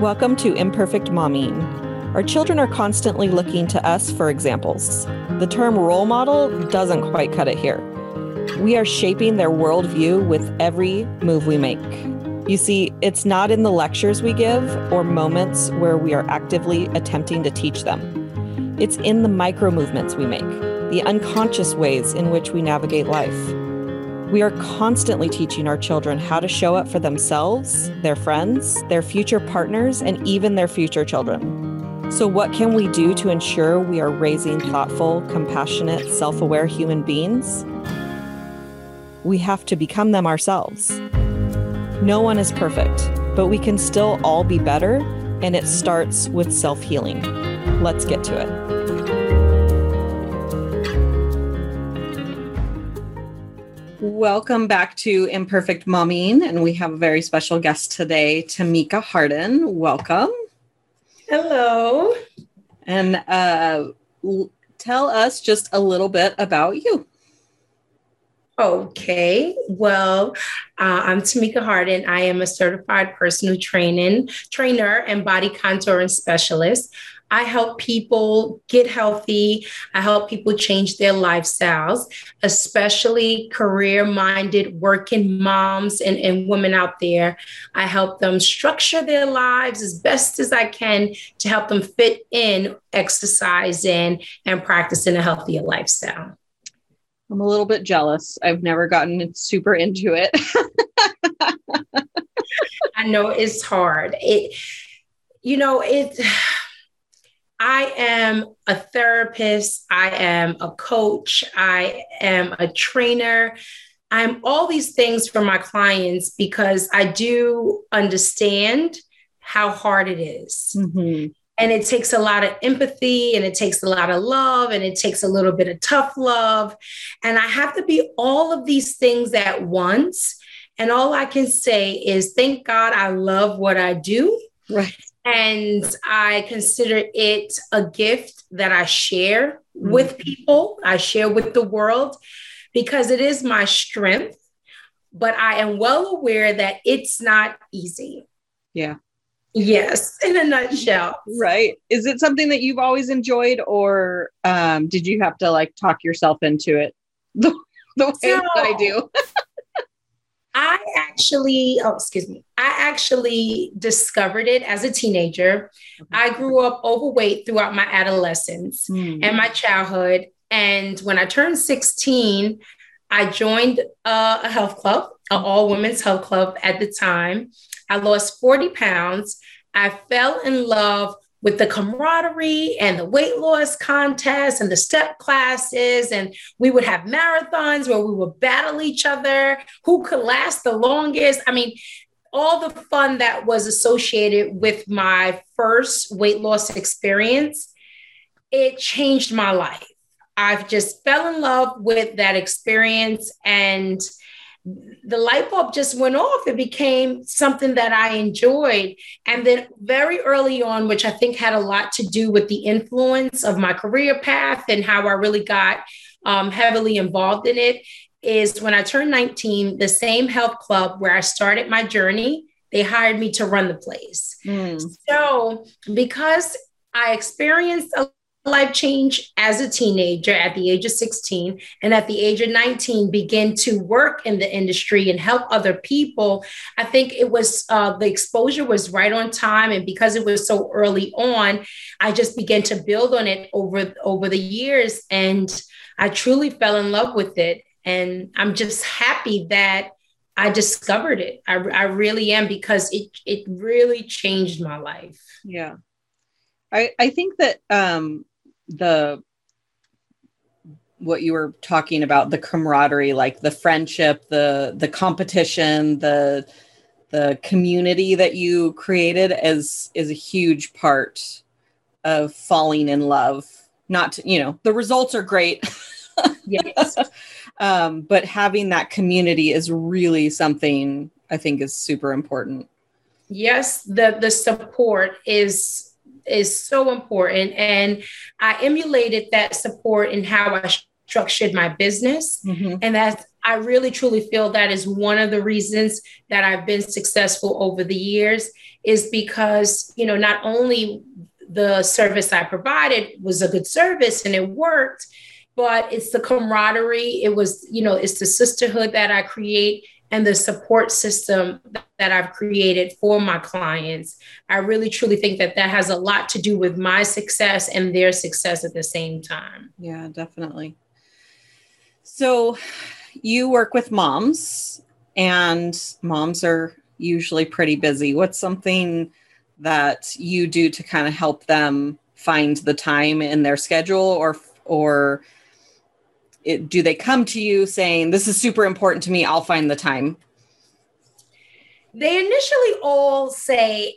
Welcome to Imperfect Momming. Our children are constantly looking to us for examples. The term role model doesn't quite cut it here. We are shaping their worldview with every move we make. You see, it's not in the lectures we give or moments where we are actively attempting to teach them. It's in the micro movements we make, the unconscious ways in which we navigate life. We are constantly teaching our children how to show up for themselves, their friends, their future partners, and even their future children. So, what can we do to ensure we are raising thoughtful, compassionate, self aware human beings? We have to become them ourselves. No one is perfect, but we can still all be better, and it starts with self healing. Let's get to it. Welcome back to Imperfect Momming, and we have a very special guest today, Tamika Harden. Welcome. Hello. And uh, tell us just a little bit about you. Okay. Well, uh, I'm Tamika Harden. I am a certified personal training trainer and body contouring specialist. I help people get healthy. I help people change their lifestyles, especially career minded working moms and, and women out there. I help them structure their lives as best as I can to help them fit in exercising and practicing a healthier lifestyle. I'm a little bit jealous. I've never gotten super into it. I know it's hard. It, you know, it I am a therapist, I am a coach, I am a trainer. I'm all these things for my clients because I do understand how hard it is. Mm-hmm. And it takes a lot of empathy and it takes a lot of love and it takes a little bit of tough love. And I have to be all of these things at once. And all I can say is, thank God I love what I do. Right. And I consider it a gift that I share mm-hmm. with people, I share with the world because it is my strength. But I am well aware that it's not easy. Yeah. Yes, in a nutshell. Right. Is it something that you've always enjoyed, or um, did you have to like talk yourself into it the, the way that I do? I actually, oh, excuse me, I actually discovered it as a teenager. I grew up overweight throughout my adolescence mm. and my childhood. And when I turned 16, I joined uh, a health club, an all women's health club at the time. I lost 40 pounds. I fell in love with the camaraderie and the weight loss contests and the step classes. And we would have marathons where we would battle each other, who could last the longest. I mean, all the fun that was associated with my first weight loss experience, it changed my life. I've just fell in love with that experience and the light bulb just went off. It became something that I enjoyed. And then, very early on, which I think had a lot to do with the influence of my career path and how I really got um, heavily involved in it, is when I turned 19, the same health club where I started my journey, they hired me to run the place. Mm. So, because I experienced a life change as a teenager at the age of 16 and at the age of 19 begin to work in the industry and help other people i think it was uh, the exposure was right on time and because it was so early on i just began to build on it over over the years and i truly fell in love with it and i'm just happy that I discovered it. I, I really am because it it really changed my life. Yeah. I, I think that um, the what you were talking about the camaraderie like the friendship the the competition the the community that you created is is a huge part of falling in love. Not to, you know the results are great. Yes. Um, but having that community is really something i think is super important. Yes the the support is is so important. And I emulated that support in how I structured my business. Mm-hmm. And that I really truly feel that is one of the reasons that I've been successful over the years is because, you know, not only the service I provided was a good service and it worked, but it's the camaraderie. It was, you know, it's the sisterhood that I create and the support system that I've created for my clients. I really truly think that that has a lot to do with my success and their success at the same time. Yeah, definitely. So, you work with moms, and moms are usually pretty busy. What's something that you do to kind of help them find the time in their schedule or or it, do they come to you saying this is super important to me i'll find the time they initially all say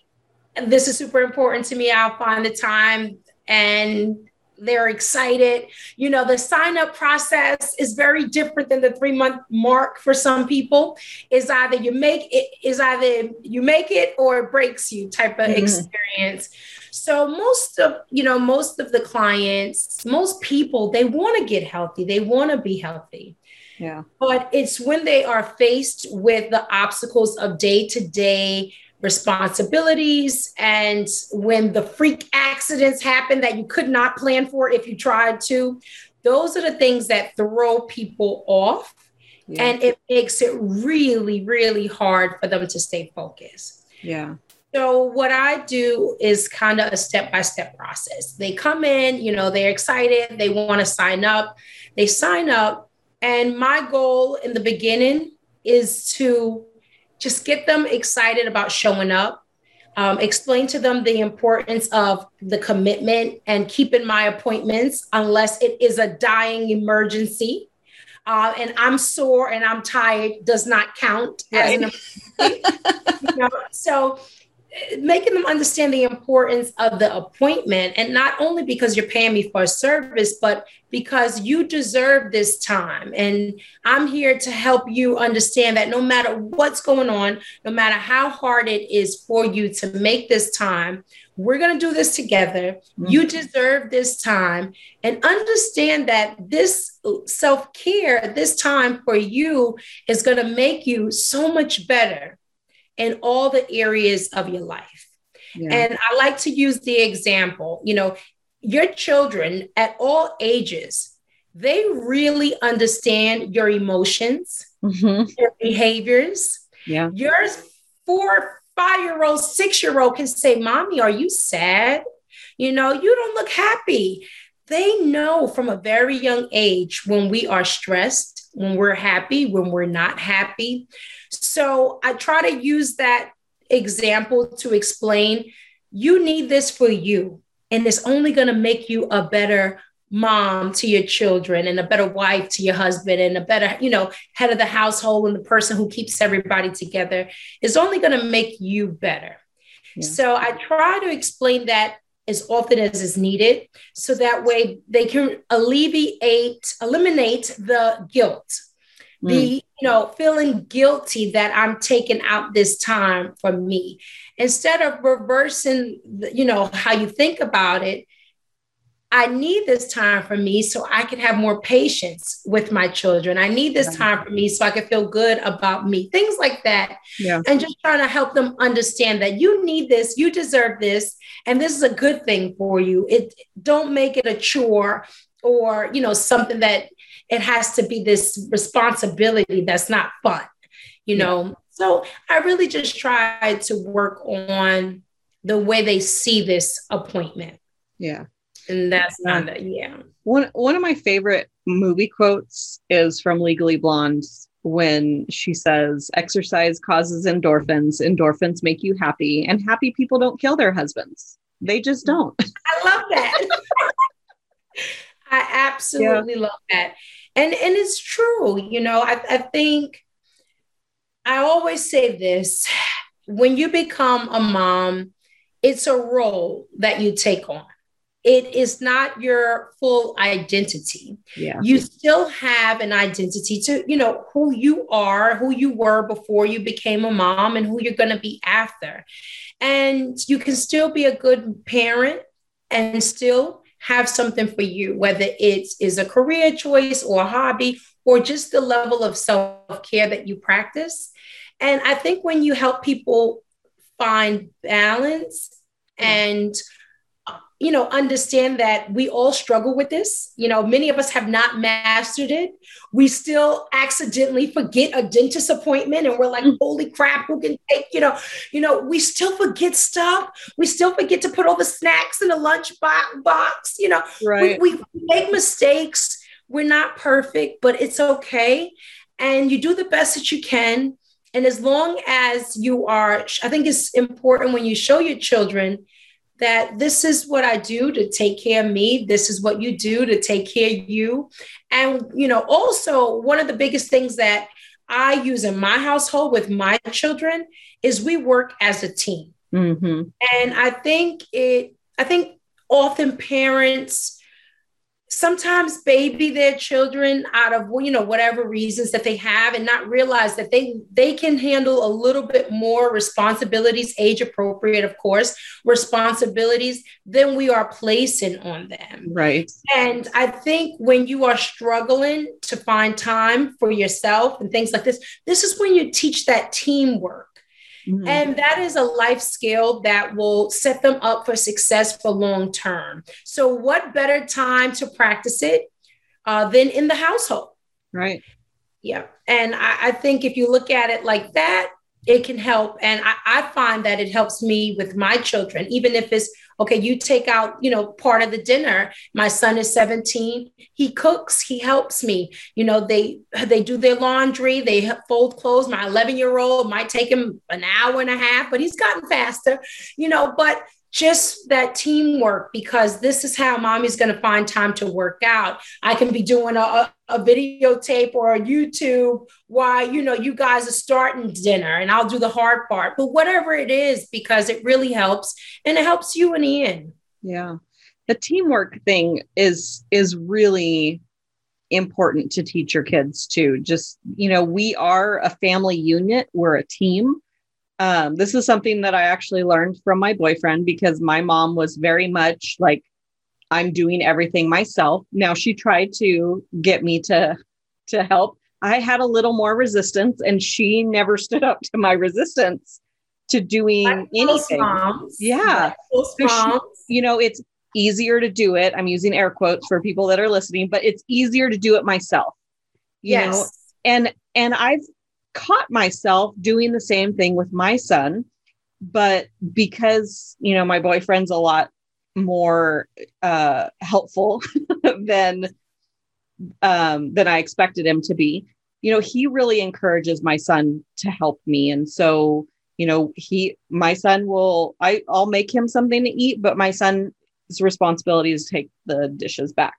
this is super important to me i'll find the time and they're excited. You know the sign up process is very different than the three month mark for some people. Is either you make it is either you make it or it breaks you type of mm-hmm. experience so most of, you know, most of the clients, most people, they want to get healthy. They want to be healthy. Yeah. But it's when they are faced with the obstacles of day to day responsibilities and when the freak accidents happen that you could not plan for if you tried to, those are the things that throw people off. Yeah. And it makes it really, really hard for them to stay focused. Yeah. So what I do is kind of a step-by-step process. They come in, you know, they're excited, they want to sign up. They sign up and my goal in the beginning is to just get them excited about showing up. Um, explain to them the importance of the commitment and keeping my appointments unless it is a dying emergency. Uh, and I'm sore and I'm tired does not count right. as an emergency. you know? So making them understand the importance of the appointment and not only because you're paying me for a service but because you deserve this time. And i'm here to help you understand that no matter what's going on no matter how hard it is for you to make this time we're going to do this together. Mm-hmm. you deserve this time. And understand that this self-care this time for you is going to make you so much better in all the areas of your life. Yeah. And I like to use the example, you know, your children at all ages, they really understand your emotions, mm-hmm. your behaviors. Yeah. Your four, five year old, six year old can say, Mommy, are you sad? You know, you don't look happy. They know from a very young age when we are stressed, when we're happy, when we're not happy. So I try to use that example to explain you need this for you, and it's only going to make you a better mom to your children and a better wife to your husband and a better you know head of the household and the person who keeps everybody together is only going to make you better yeah. so i try to explain that as often as is needed so that way they can alleviate eliminate the guilt mm. the you know feeling guilty that i'm taking out this time for me instead of reversing you know how you think about it I need this time for me so I can have more patience with my children. I need this time for me so I can feel good about me. Things like that. Yeah. And just trying to help them understand that you need this, you deserve this, and this is a good thing for you. It don't make it a chore or, you know, something that it has to be this responsibility that's not fun, you know. Yeah. So I really just tried to work on the way they see this appointment. Yeah. And that's kind of yeah. One one of my favorite movie quotes is from Legally Blonde when she says exercise causes endorphins endorphins make you happy and happy people don't kill their husbands they just mm. don't i love that i absolutely yeah. love that. And and it's true you know I, I think i always say this when you become a mom it's a role that you take on. It is not your full identity. Yeah. You still have an identity to you know who you are who you were before you became a mom and who you're going to be after. And you can still be a good parent and still have something for you, whether it is a career choice or a hobby or just the level of self care that you practice. And I think when you help people find balance and you know understand that we all struggle with this. You know many of us have not mastered it. We still accidentally forget a dentist appointment and we're like mm. holy crap who can take you know you know we still forget stuff. We still forget to put all the snacks in the lunch box you know. Right. we, we make mistakes. We're not perfect but it's okay. And you do the best that you can. And as long as you are i think it's important when you show your children that this is what I do to take care of me. This is what you do to take care of you. And, you know, also one of the biggest things that I use in my household with my children is we work as a team. Mm-hmm. And I think it, I think often parents, sometimes baby their children out of you know whatever reasons that they have and not realize that they they can handle a little bit more responsibilities age appropriate of course responsibilities than we are placing on them. Right. And i think when you are struggling to find time for yourself and things like this this is when you teach that teamwork Mm-hmm. And that is a life skill that will set them up for success for long term. So, what better time to practice it uh, than in the household? Right. Yeah. And I, I think if you look at it like that, it can help. And I, I, find that it helps me with my children, even if it's okay, you take out, you know, part of the dinner. My son is 17. He cooks, he helps me. You know, they they do their laundry, they fold clothes. My 11 year old might take him an hour and a half, but he's gotten faster, you know, but just that teamwork because this is how mommy's going to find time to work out. I can be doing a, a videotape or a youtube while you know you guys are starting dinner and i'll do the hard part but whatever it is because it really helps and it helps you in the end yeah. The teamwork thing is is really important to teach your kids too. Just you know we are a family unit. We're a team um, this is something that I actually learned from my boyfriend because my mom was very much like, I'm doing everything myself. Now she tried to get me to to help. I had a little more resistance, and she never stood up to my resistance to doing anything. Moms. Yeah, she, you know, it's easier to do it. I'm using air quotes for people that are listening, but it's easier to do it myself. You yes. know, and and I've caught myself doing the same thing with my son but because you know my boyfriend's a lot more uh, helpful than um, than I expected him to be. You know, he really encourages my son to help me, and so you know, he my son will I I'll make him something to eat, but my son's responsibility is to take the dishes back.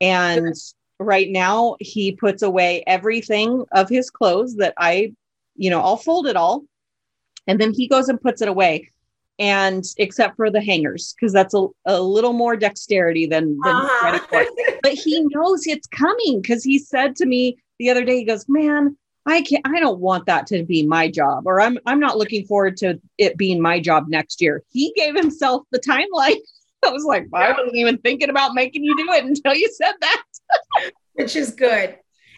And right now he puts away everything of his clothes that I, you know, I'll fold it all. And then he goes and puts it away. And except for the hangers, because that's a, a little more dexterity than, than uh-huh. but he knows it's coming because he said to me the other day, he goes, Man, I can't I don't want that to be my job, or I'm I'm not looking forward to it being my job next year. He gave himself the timeline. I was like, I wasn't even thinking about making you do it until you said that. Which is good.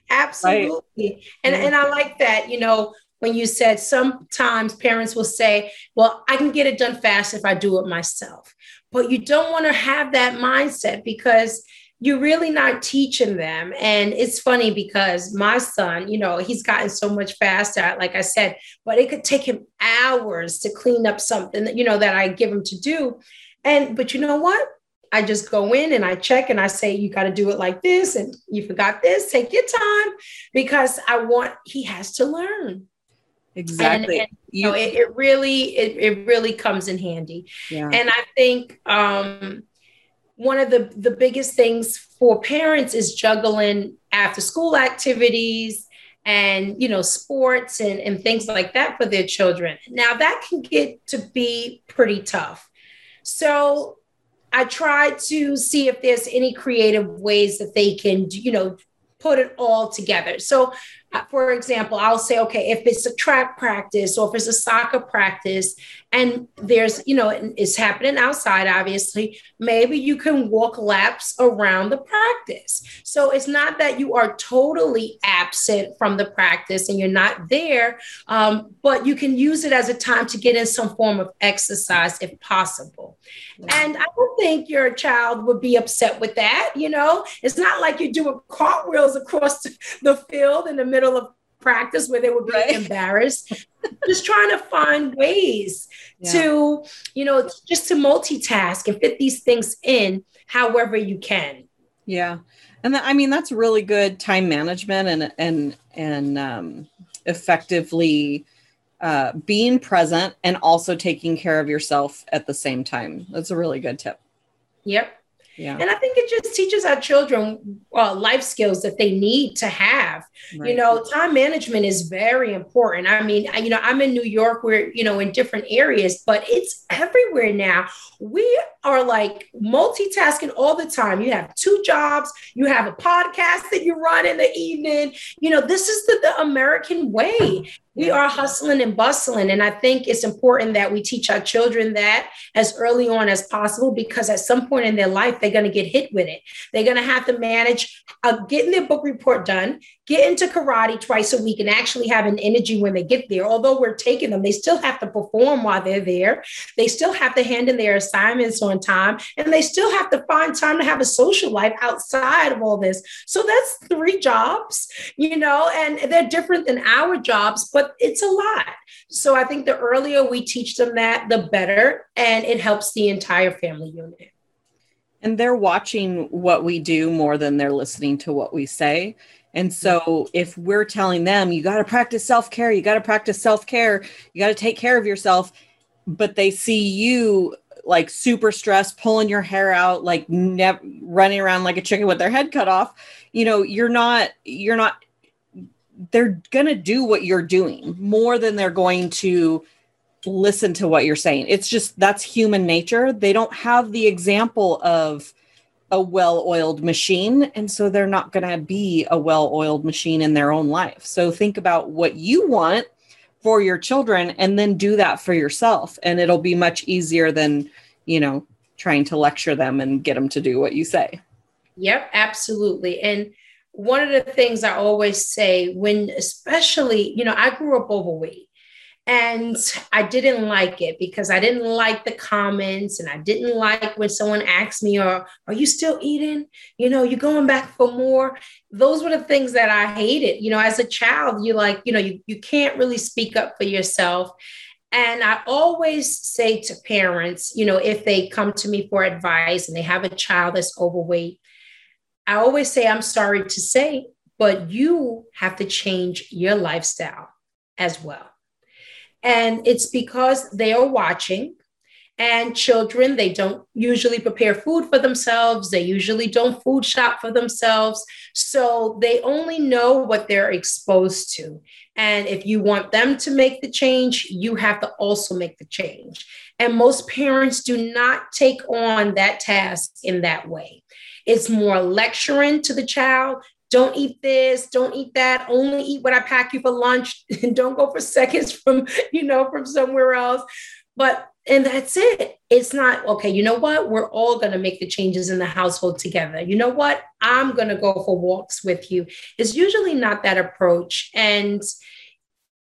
Absolutely. Right. And, and I like that, you know, when you said sometimes parents will say, well, I can get it done fast if I do it myself. But you don't want to have that mindset because you're really not teaching them. And it's funny because my son, you know, he's gotten so much faster, like I said, but it could take him hours to clean up something that, you know, that I give him to do. And but you know what? I just go in and I check and I say, you got to do it like this. And you forgot this, take your time because I want, he has to learn. Exactly. And, and you know, it, it really, it, it really comes in handy. Yeah. And I think um, one of the, the biggest things for parents is juggling after school activities and you know sports and, and things like that for their children now that can get to be pretty tough so I try to see if there's any creative ways that they can, you know, put it all together. So, uh, for example, I'll say, okay, if it's a track practice or if it's a soccer practice, and there's you know it's happening outside obviously. Maybe you can walk laps around the practice. So it's not that you are totally absent from the practice and you're not there um, but you can use it as a time to get in some form of exercise if possible. And i don't think your child would be upset with that you know? It's not like you're doing cartwheels across the field in the middle of practice where they would be right. embarrassed. Just trying to find ways yeah. to, you know, just to multitask and fit these things in however you can. Yeah. And I mean that's really good time management and and and um effectively uh, being present and also taking care of yourself at the same time. That's a really good tip. Yep. Yeah. And I think it just teaches our children uh, life skills that they need to have. Right. You know, time management is very important. I mean, I, you know, I'm in New York, we're, you know, in different areas, but it's everywhere now. We are like multitasking all the time. You have two jobs, you have a podcast that you run in the evening. You know, this is the, the American way we are hustling and bustling. And I think it's important that we teach our children that as early on as possible, because at some point in their life, they're going to get hit with it. They're going to have to manage uh, getting their book report done, get into karate twice a week, and actually have an energy when they get there. Although we're taking them, they still have to perform while they're there. They still have to hand in their assignments on time, and they still have to find time to have a social life outside of all this. So that's three jobs, you know, and they're different than our jobs, but but it's a lot. So I think the earlier we teach them that, the better. And it helps the entire family unit. And they're watching what we do more than they're listening to what we say. And so if we're telling them, you got to practice self care, you got to practice self care, you got to take care of yourself, but they see you like super stressed, pulling your hair out, like ne- running around like a chicken with their head cut off, you know, you're not, you're not they're going to do what you're doing more than they're going to listen to what you're saying. It's just that's human nature. They don't have the example of a well oiled machine. And so they're not going to be a well oiled machine in their own life. So think about what you want for your children and then do that for yourself. And it'll be much easier than, you know, trying to lecture them and get them to do what you say. Yep, absolutely. And one of the things I always say when, especially, you know, I grew up overweight and I didn't like it because I didn't like the comments and I didn't like when someone asked me, or are you still eating? You know, you're going back for more. Those were the things that I hated. You know, as a child, you're like, you know, you, you can't really speak up for yourself. And I always say to parents, you know, if they come to me for advice and they have a child that's overweight, I always say, I'm sorry to say, but you have to change your lifestyle as well. And it's because they are watching. And children, they don't usually prepare food for themselves. They usually don't food shop for themselves. So they only know what they're exposed to. And if you want them to make the change, you have to also make the change. And most parents do not take on that task in that way. It's more lecturing to the child. Don't eat this, don't eat that, only eat what I pack you for lunch and don't go for seconds from, you know, from somewhere else. But and that's it. It's not okay. You know what? We're all going to make the changes in the household together. You know what? I'm going to go for walks with you. It's usually not that approach. And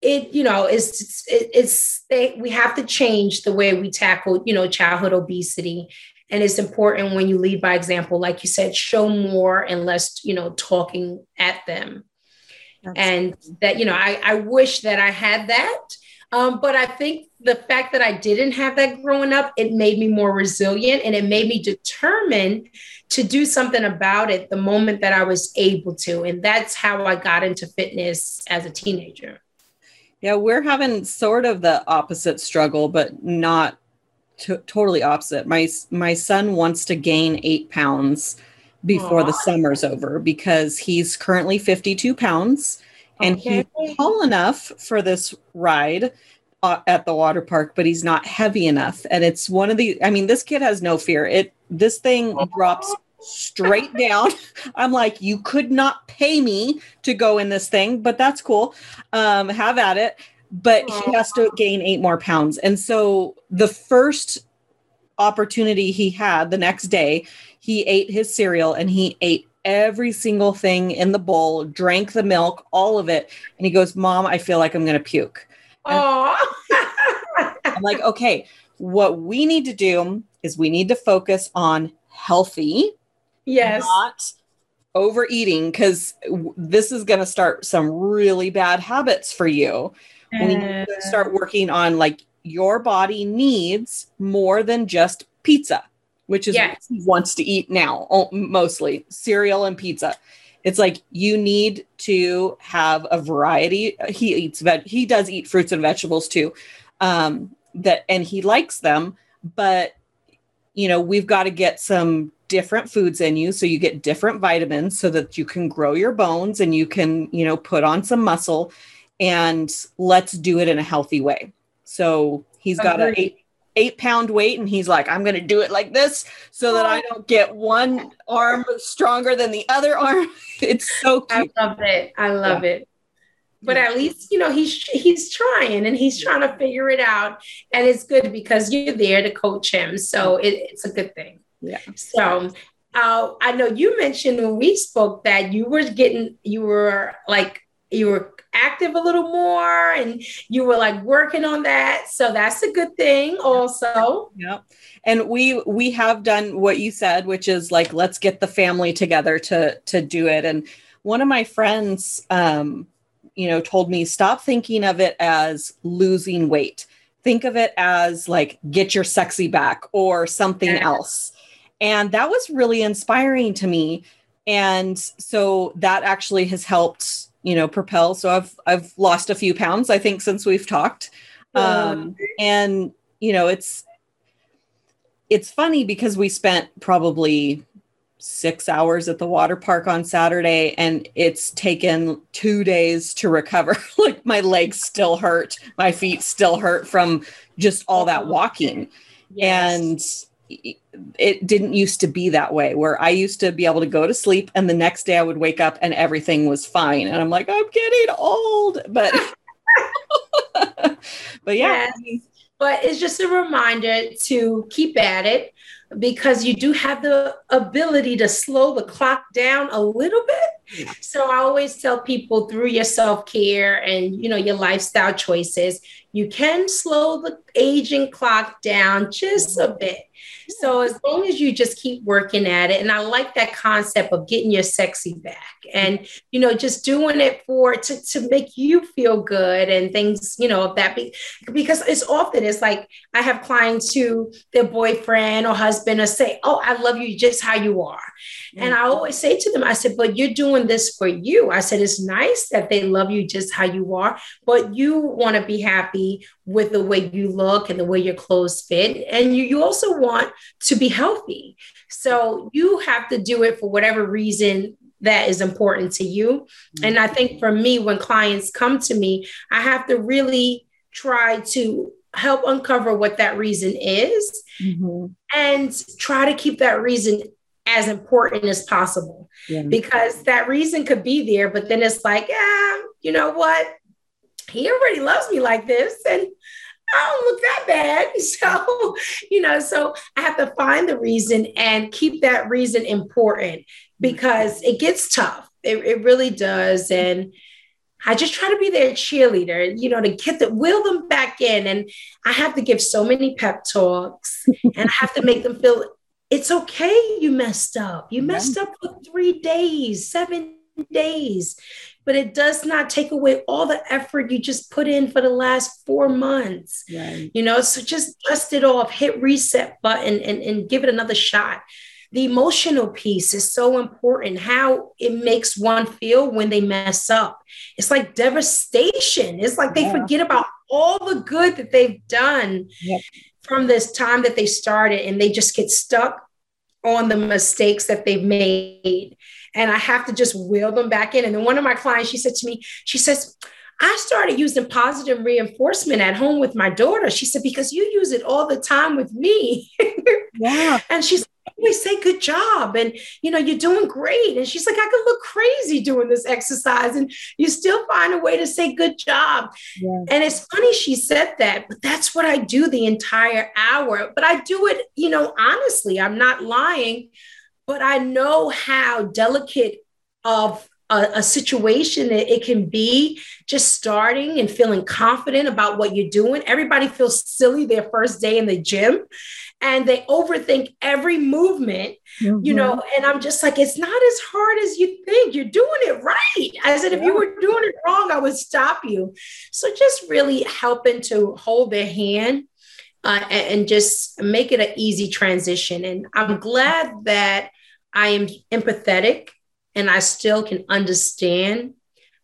it you know it's it's, it's we have to change the way we tackle you know childhood obesity and it's important when you lead by example like you said show more and less you know talking at them. That's and that you know I, I wish that i had that. Um, but i think the fact that i didn't have that growing up it made me more resilient and it made me determined to do something about it the moment that i was able to. And that's how i got into fitness as a teenager. Yeah we're having sort of the opposite struggle but not t- totally opposite. My my son wants to gain eight pounds before Aww. the summer's over because he's currently 52 pounds and okay. he's tall enough for this ride uh, at the water park, but he's not heavy enough. And it's one of the, I mean, this kid has no fear. It, this thing drops straight down. I'm like, you could not pay me to go in this thing, but that's cool. Um, have at it but he has to gain eight more pounds. And so the first opportunity he had the next day, he ate his cereal and he ate every single thing in the bowl, drank the milk, all of it. And he goes, Mom, I feel like I'm going to puke. Oh, I'm like, okay, what we need to do is we need to focus on healthy, yes, not overeating, because this is going to start some really bad habits for you. We need to start working on like your body needs more than just pizza, which is yes. what he wants to eat now, mostly cereal and pizza. It's like you need to have a variety. He eats veg. He does eat fruits and vegetables too, um, that and he likes them. But you know we've got to get some different foods in you so you get different vitamins so that you can grow your bones and you can you know put on some muscle and let's do it in a healthy way. So he's got an eight eight pound weight and he's like i'm going to do it like this so that i don't get one arm stronger than the other arm. It's so cute. i love it. I love yeah. it. But at least you know he's he's trying and he's trying to figure it out and it's good because you're there to coach him. So it, it's a good thing. Yeah. So uh, i know you mentioned when we spoke that you were getting you were like you were active a little more and you were like working on that. So that's a good thing also. Yeah and we we have done what you said which is like let's get the family together to to do it. And one of my friends um you know told me stop thinking of it as losing weight. Think of it as like get your sexy back or something yeah. else. And that was really inspiring to me. And so that actually has helped you know propel. So i've i've lost a few pounds i think since we've talked. Um and you know it's it's funny because we spent probably six hours at the water park on saturday and it's taken two days to recover. Like my legs still hurt. My feet still hurt from just all that walking. Yes. and it didn't used to be that way where I used to be able to go to sleep and the next day I would wake up and everything was fine. And I'm like, I'm getting old. But but yeah. Yes. But it's just a reminder to keep at it because you do have the ability to slow the clock down a little bit. Yeah. So I always tell people through your self-care and you know your lifestyle choices, you can slow the aging clock down just a bit. So as long as you just keep working at it, and I like that concept of getting your sexy back and you know, just doing it for to, to make you feel good and things, you know, that be because it's often it's like I have clients who their boyfriend or husband will say, Oh, I love you just how you are. Mm-hmm. And I always say to them, I said, but you're doing this for you. I said, it's nice that they love you just how you are, but you want to be happy with the way you look and the way your clothes fit. And you, you also want to be healthy. So you have to do it for whatever reason that is important to you. And I think for me, when clients come to me, I have to really try to help uncover what that reason is mm-hmm. and try to keep that reason as important as possible yeah. because that reason could be there but then it's like yeah you know what he already loves me like this and I don't look that bad. So, you know, so I have to find the reason and keep that reason important because it gets tough. It, it really does. And I just try to be their cheerleader, you know, to get the wheel them back in. And I have to give so many pep talks and I have to make them feel it's okay you messed up. You messed up for three days, seven days, but it does not take away all the effort you just put in for the last four months. Right. You know, so just dust it off, hit reset button and, and give it another shot. The emotional piece is so important, how it makes one feel when they mess up. It's like devastation. It's like they yeah. forget about all the good that they've done. Yep from this time that they started and they just get stuck on the mistakes that they've made. And I have to just wheel them back in. And then one of my clients, she said to me, she says, I started using positive reinforcement at home with my daughter. She said, because you use it all the time with me. Yeah. and she's always say good job and you know you're doing great and she's like i could look crazy doing this exercise and you still find a way to say good job yeah. and it's funny she said that but that's what i do the entire hour but i do it you know honestly i'm not lying but i know how delicate of a, a situation that it can be just starting and feeling confident about what you're doing. Everybody feels silly their first day in the gym and they overthink every movement, mm-hmm. you know. And I'm just like, it's not as hard as you think. You're doing it right. I said, if you were doing it wrong, I would stop you. So just really helping to hold their hand uh, and, and just make it an easy transition. And I'm glad that I am empathetic and I still can understand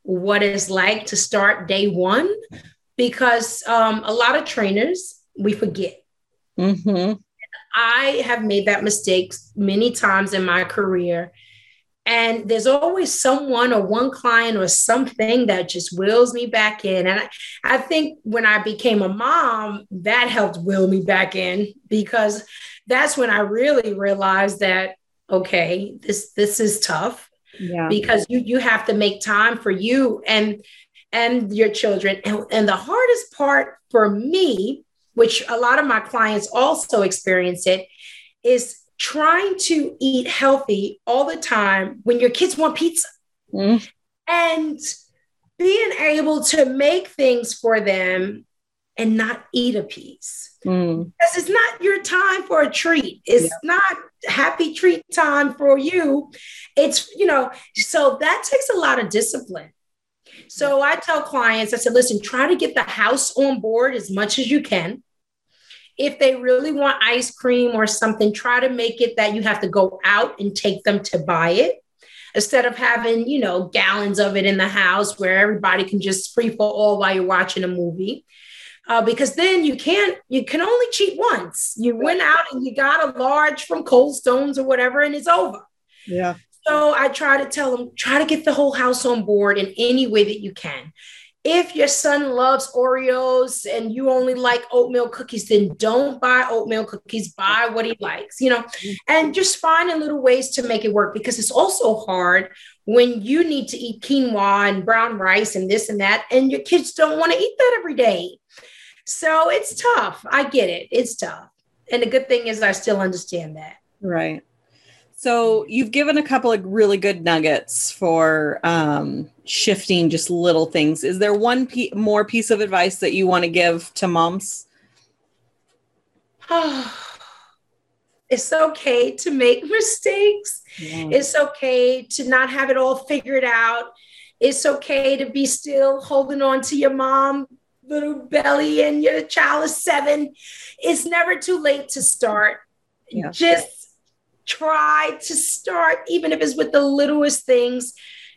what it's like to start day one because um, a lot of trainers, we forget. Mm-hmm. I have made that mistake many times in my career. And there's always someone or one client or something that just wills me back in. And I, I think when I became a mom, that helped will me back in because that's when I really realized that, okay, this this is tough yeah. because you you have to make time for you and and your children and, and the hardest part for me which a lot of my clients also experience it is trying to eat healthy all the time when your kids want pizza mm. and being able to make things for them and not eat a piece mm. because it's not your time for a treat it's yeah. not happy treat time for you it's you know so that takes a lot of discipline. So i tell clients i said listen try to get the house on board as much as you can. If they really want ice cream or something try to make it that you have to go out and take them to buy it instead of having you know gallons of it in the house where everybody can just free for all while you're watching a movie uh, because then you can't you can only cheat once. You went out and you got a large from cold stones or whatever and it's over. Yeah. So i try to tell them try to get the whole house on board in any way that you can. If your son loves oreos and you only like oatmeal cookies then don't buy oatmeal cookies. Buy what he likes you know? And just finding little ways to make it work because it's also hard when you need to eat quinoa and brown rice and this and that and your kids don't want to eat that every day so it's tough. I get it. It's tough. And the good thing is, I still understand that. Right. So you've given a couple of really good nuggets for um, shifting just little things. Is there one pe- more piece of advice that you want to give to moms? it's okay to make mistakes. Yeah. It's okay to not have it all figured out. It's okay to be still holding on to your mom little belly and your child is seven, it's never too late to start. Yeah. Just try to start, even if it's with the littlest things,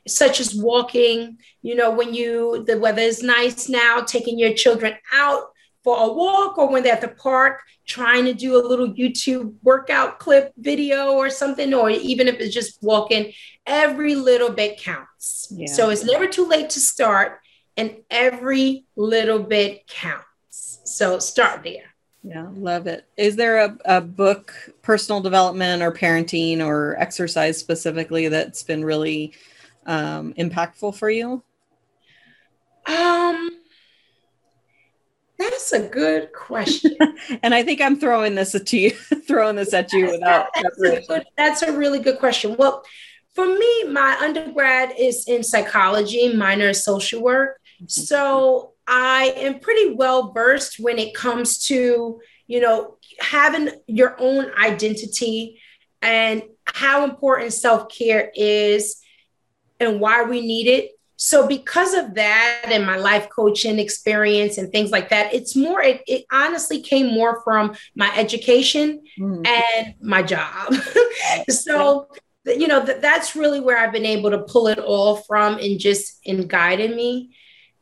such as walking. You know, when you the weather is nice now, taking your children out for a walk or when they're at the park, trying to do a little YouTube workout clip video or something, or even if it's just walking, every little bit counts. Yeah. So it's never too late to start and every little bit counts. So start there. Yeah, love it. Is there a, a book, personal development or parenting or exercise specifically that's been really um, impactful for you? Um, that's a good question. and I think I'm throwing this at you, throwing this at you without. That's a, good, that's a really good question. Well, for me, my undergrad is in psychology, minor social work. So I am pretty well versed when it comes to, you know, having your own identity and how important self care is and why we need it. So, because of that and my life coaching experience and things like that, it's more, it, it honestly came more from my education mm. and my job. so, you know, that, that's really where I've been able to pull it all from and just in guiding me.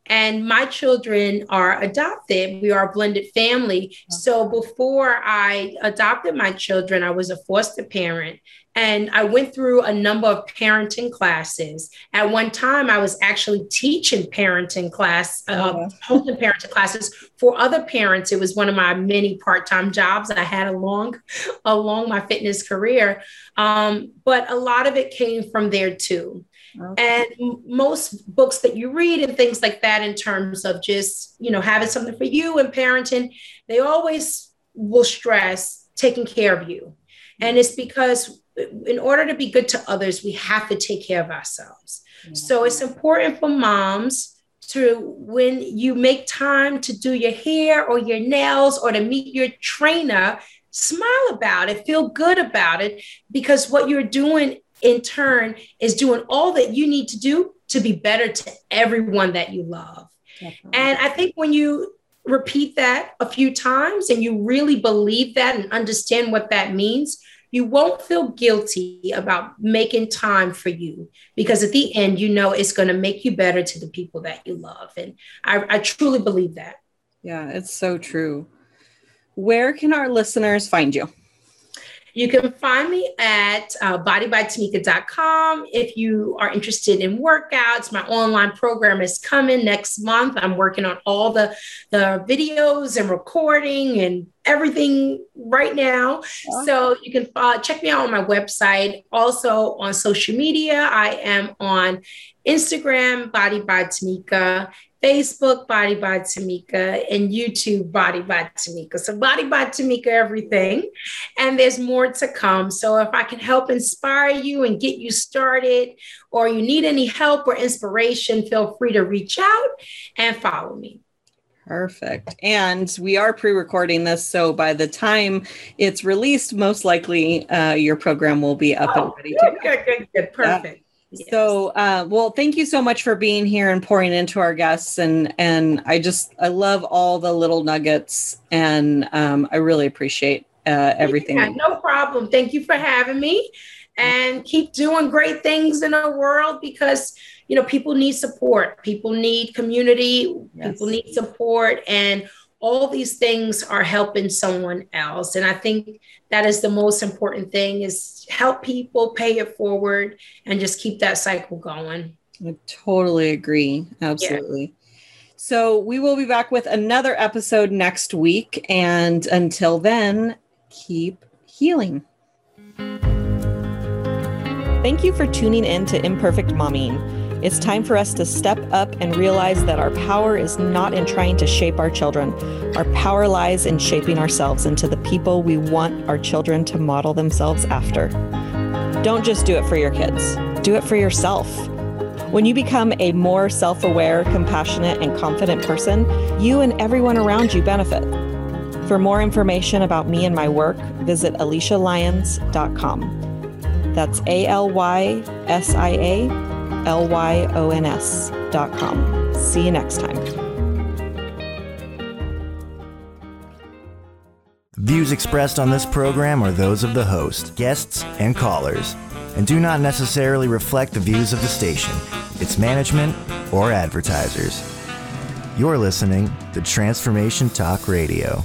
And my children are adopted. We are a blended family. So before I adopted my children, I was a foster parent. And I went through a number of parenting classes. At one time, I was actually teaching parenting class, uh, oh, holding parenting classes for other parents. It was one of my many part-time jobs I had along, along my fitness career. Um, but a lot of it came from there too. Okay. And most books that you read and things like that, in terms of just, you know, having something for you and parenting, they always will stress taking care of you. And it's because in order to be good to others, we have to take care of ourselves. So it's important for moms to, when you make time to do your hair or your nails or to meet your trainer, smile about it, feel good about it, because what you're doing in turn is doing all that you need to do to be better to everyone that you love. Definitely. And I think when you repeat that a few times and you really believe that and understand what that means, you won't feel guilty about making time for you because at the end, you know it's going to make you better to the people that you love. And I, I truly believe that. Yeah, it's so true. Where can our listeners find you? You can find me at uh, bodybytamika.com. If you are interested in workouts, my online program is coming next month. I'm working on all the, the videos and recording and everything right now. Yeah. So you can uh, check me out on my website. Also on social media, I am on Instagram, Body by Tamika, Facebook, Body by Tamika, and YouTube, Body by Tamika. So, Body by Tamika, everything. And there's more to come. So, if I can help inspire you and get you started, or you need any help or inspiration, feel free to reach out and follow me. Perfect. And we are pre recording this. So by the time it's released, most likely uh, your program will be up oh, and ready. Good, good, good, good. Perfect. Yes. So, uh, well, thank you so much for being here and pouring into our guests, and and I just I love all the little nuggets, and um, I really appreciate uh, everything. Yeah, no problem. Thank you for having me, and keep doing great things in our world because you know people need support, people need community, yes. people need support, and all these things are helping someone else. And i think that is the most important thing is help people pay it forward and just keep that cycle going. I totally agree. Absolutely. Yeah. so we will be back with another episode next week. And until then keep healing. Thank you for tuning in to imperfect momming it's time for us to step up and realize that our power is not in trying to shape our children. Our power lies in shaping ourselves into the people we want our children to model themselves after. Don't just do it for your kids, do it for yourself. When you become a more self aware, compassionate, and confident person, you and everyone around you benefit. For more information about me and my work, visit alysialyons.com. That's A L Y S I A L-Y-O-N-S dot com. See you next time. Views expressed on this program are those of the host, guests, and callers, and do not necessarily reflect the views of the station, its management, or advertisers. You're listening to Transformation Talk Radio.